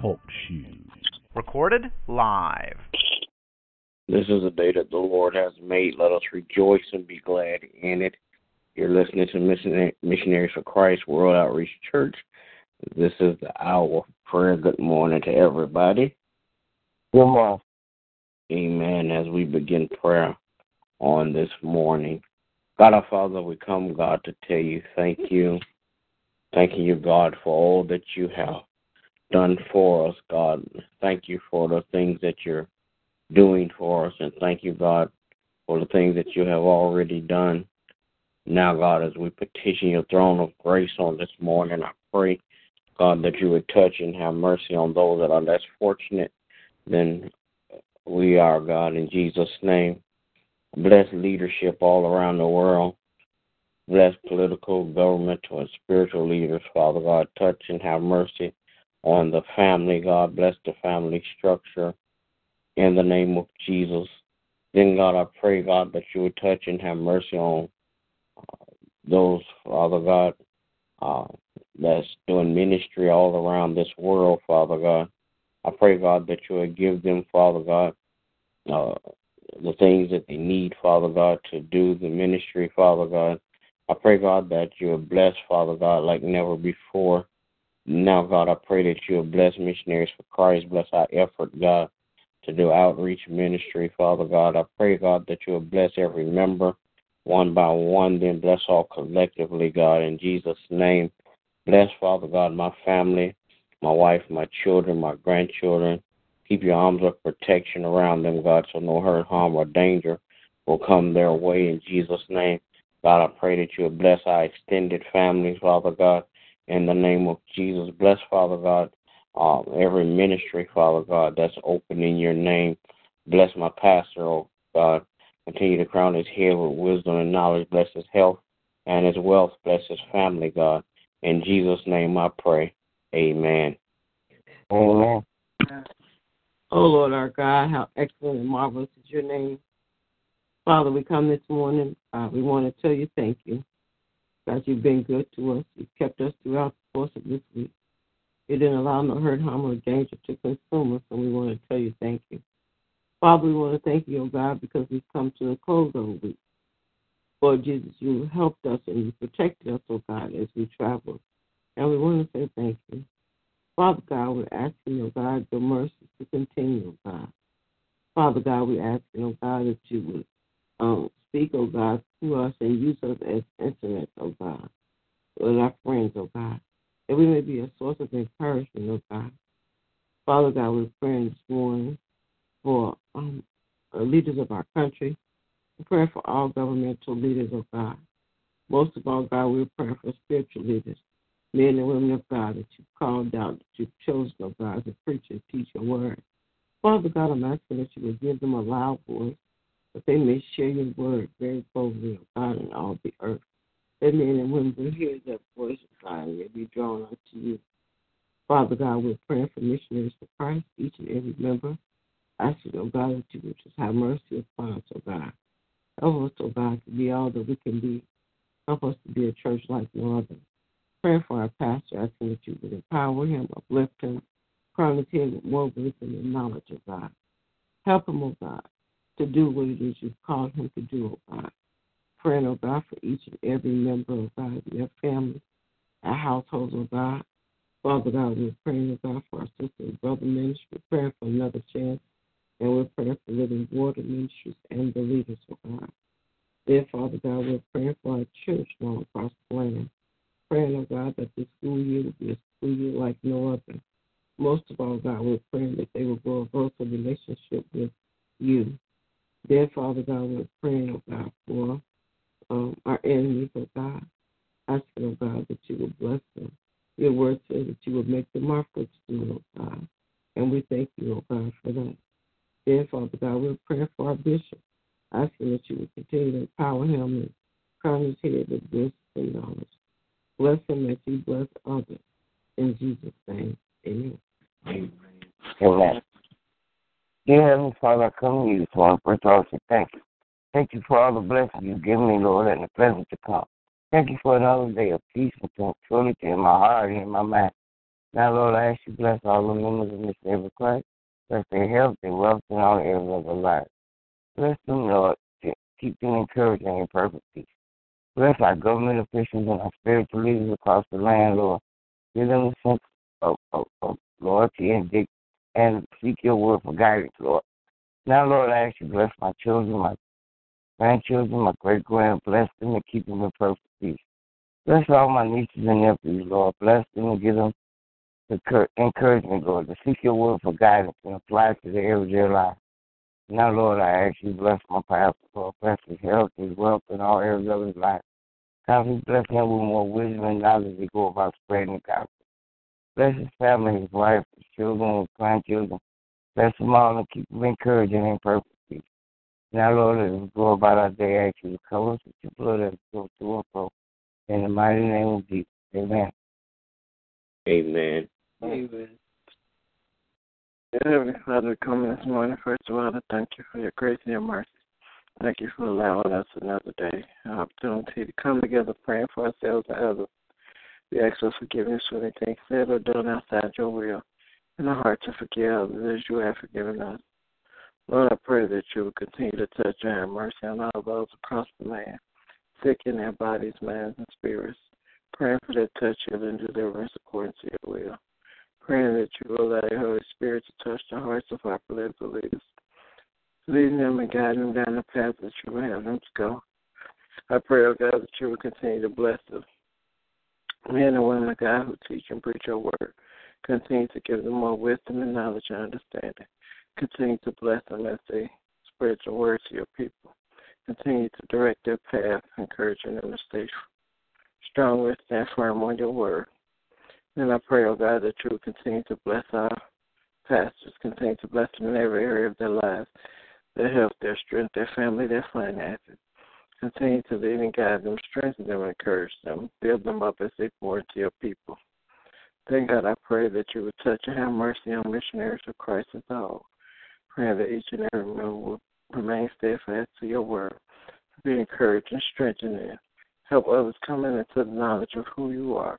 Talk shoes. Recorded live. This is a day that the Lord has made. Let us rejoice and be glad in it. You're listening to Missionaries for Christ World Outreach Church. This is the hour of prayer. Good morning to everybody. Good morning. Amen. As we begin prayer on this morning, God our Father, we come, God, to tell you thank you. Thanking you, God, for all that you have done for us, God. Thank you for the things that you're doing for us, and thank you, God, for the things that you have already done. Now, God, as we petition your throne of grace on this morning, I pray, God, that you would touch and have mercy on those that are less fortunate than we are, God, in Jesus' name. Bless leadership all around the world. Bless political, governmental, and spiritual leaders, Father God. Touch and have mercy on the family, God. Bless the family structure in the name of Jesus. Then, God, I pray, God, that you would touch and have mercy on those, Father God, uh, that's doing ministry all around this world, Father God. I pray, God, that you would give them, Father God, uh, the things that they need, Father God, to do the ministry, Father God. I pray, God, that you would bless, Father God, like never before. Now, God, I pray that you would bless missionaries for Christ, bless our effort, God, to do outreach ministry, Father God. I pray, God, that you would bless every member one by one, then bless all collectively, God, in Jesus' name. Bless, Father God, my family, my wife, my children, my grandchildren. Keep your arms of protection around them, God, so no hurt, harm, or danger will come their way in Jesus' name. God, I pray that you will bless our extended families, Father God, in the name of Jesus. Bless, Father God, uh, every ministry, Father God, that's open in your name. Bless my pastor, oh God. Continue to crown his head with wisdom and knowledge. Bless his health and his wealth. Bless his family, God. In Jesus' name I pray. Amen. Amen. Oh Lord our God, how excellent and marvelous is your name. Father, we come this morning. Uh, we want to tell you thank you. God, you've been good to us. You've kept us throughout the course of this week. You didn't allow no hurt, harm, or danger to consume us, and we want to tell you thank you. Father, we want to thank you, oh God, because we've come to the close of the week. Lord Jesus, you helped us and you protected us, oh God, as we traveled. And we want to say thank you. Father God, we're asking, oh God, your mercy to continue, oh God. Father God, we're asking, oh God, that you would um, speak, oh God, to us and use us as instruments, oh God, with our friends, oh God, that we may be a source of encouragement, oh God. Father God, we're praying this morning for um, leaders of our country. We pray for all governmental leaders of God. Most of all, God, we're praying for spiritual leaders, men and women of God that you've called out, that you've chosen, oh God, to preach and teach your word. Father God, I'm asking that you would give them a loud voice, that they may share your word very boldly, oh God, in all the earth. That men and women will hear that voice, of God, and be drawn unto you. Father God, we're praying for missionaries for Christ, each and every member ask you, oh God, that you would just have mercy upon us, oh God. Help us, oh God, to be all that we can be. Help us to be a church like no other. Pray for our pastor, asking that you would empower him, uplift him, his head with more wisdom and knowledge, oh God. Help him, oh God, to do what it is you've called him to do, oh God. Praying, oh God, for each and every member, oh God, their family, our households, oh God. Father God, we're praying, oh God, for our sister and brother ministry. Praying for another chance and we're praying for Living Water Ministries and the leaders, of God. Dear Father God, we're praying for our church now across the land. Praying, oh God, that this school year will be a school year like no other. Most of all, God, we're praying that they will grow a closer relationship with you. Dear Father God, we're praying, oh God, for um, our enemies, oh God. Asking, oh God, that you will bless them. Your word says that you will make them our footstool, oh God. And we thank you, oh God, for that. Then, Father God, we're praying for our bishop, asking that you would continue to empower him and crown his head with wisdom and knowledge. Bless him as he bless others. In Jesus' name, amen. amen. Amen. Dear Heavenly Father, I come to you this morning. First of all, say thank you. Thank you for all the blessings you've given me, Lord, and the pleasant to come. Thank you for another day of peace and tranquility in my heart and in my mind. Now, Lord, I ask you bless all the members of this Savior Christ. Bless their health, their wealth, and all areas of their lives. Bless them, Lord, to keep them encouraged and in perfect peace. Bless our government officials and our spiritual leaders across the land, Lord. Give them a sense of, of, of loyalty and dig- and seek your word for guidance, Lord. Now, Lord, I ask you bless my children, my grandchildren, my great grand, bless them and keep them in perfect peace. Bless all my nieces and nephews, Lord. Bless them and give them the encouragement, Lord, to seek your word for guidance and apply it to the areas of life. Now, Lord, I ask you bless my pastor, Lord. Bless his health, his wealth, and all areas of his life. God, bless him with more wisdom and knowledge to go about spreading the gospel. Bless his family, his wife, his children, his grandchildren. Bless them all and keep them encouraged and in perfect peace. Now, Lord, as we go about our day, I ask you to cover us with your blood as we go through and fro. In the mighty name of Jesus. Amen. Amen. Amen. Heavenly Father, we come this morning. First of all, to thank you for your grace and your mercy. Thank you for allowing us another day, an opportunity to come together praying for ourselves and others. We ask for forgiveness for anything said or done outside your will, and a heart to forgive others as you have forgiven us. Lord, I pray that you will continue to touch and have mercy on all those across the land, sick in their bodies, minds, and spirits. Praying for their touch, healing, deliverance according to your will. Praying that you will allow your Holy Spirit to touch the hearts of our political leaders, leading them and guiding them down the path that you will have them to go. I pray, oh God, that you will continue to bless them men and women of God who teach and preach your word. Continue to give them more wisdom and knowledge and understanding. Continue to bless them as they spread your word to your people. Continue to direct their path, encouraging them to stay strong with and firm on your word. And I pray, oh God, that you will continue to bless our pastors, continue to bless them in every area of their lives, their health, their strength, their family, their finances. Continue to lead and guide them, strengthen them, encourage them, build them up as they pour into your people. Thank God, I pray that you would touch and have mercy on missionaries of Christ as all. Praying that each and every one will remain steadfast to your word, be encouraged and strengthened in. Help others come into the knowledge of who you are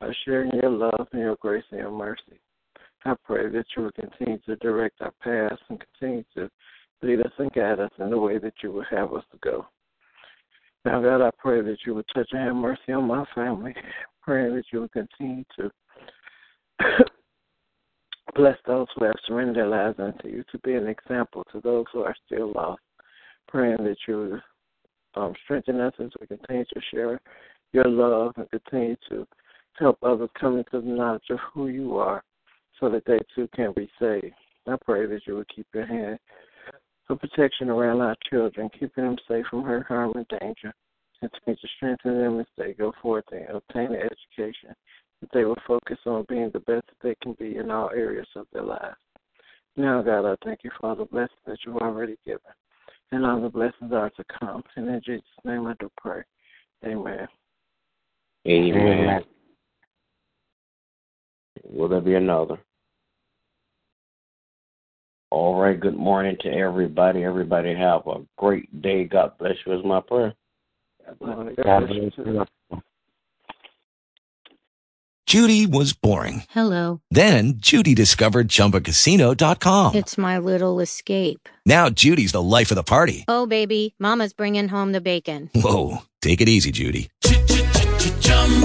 by sharing your love and your grace and your mercy. I pray that you will continue to direct our paths and continue to lead us and guide us in the way that you would have us to go. Now, God, I pray that you would touch and have mercy on my family. Praying that you would continue to bless those who have surrendered their lives unto you, to be an example to those who are still lost. Praying that you um, strengthen us as we continue to share your love and continue to help others come into the knowledge of who you are so that they too can be saved. I pray that you would keep your hand for protection around our children, keeping them safe from hurt, harm, and danger. Continue to strengthen them as they go forth and obtain an education, that they will focus on being the best that they can be in all areas of their lives. Now, God, I thank you for all the blessings that you've already given, and all the blessings are to come. And in Jesus' name I do pray. Amen. Amen. Will there be another? All right. Good morning to everybody. Everybody have a great day. God bless you is my prayer. God bless you. Judy was boring. Hello. Then Judy discovered ChumbaCasino.com. It's my little escape. Now Judy's the life of the party. Oh, baby, Mama's bringing home the bacon. Whoa, take it easy, Judy.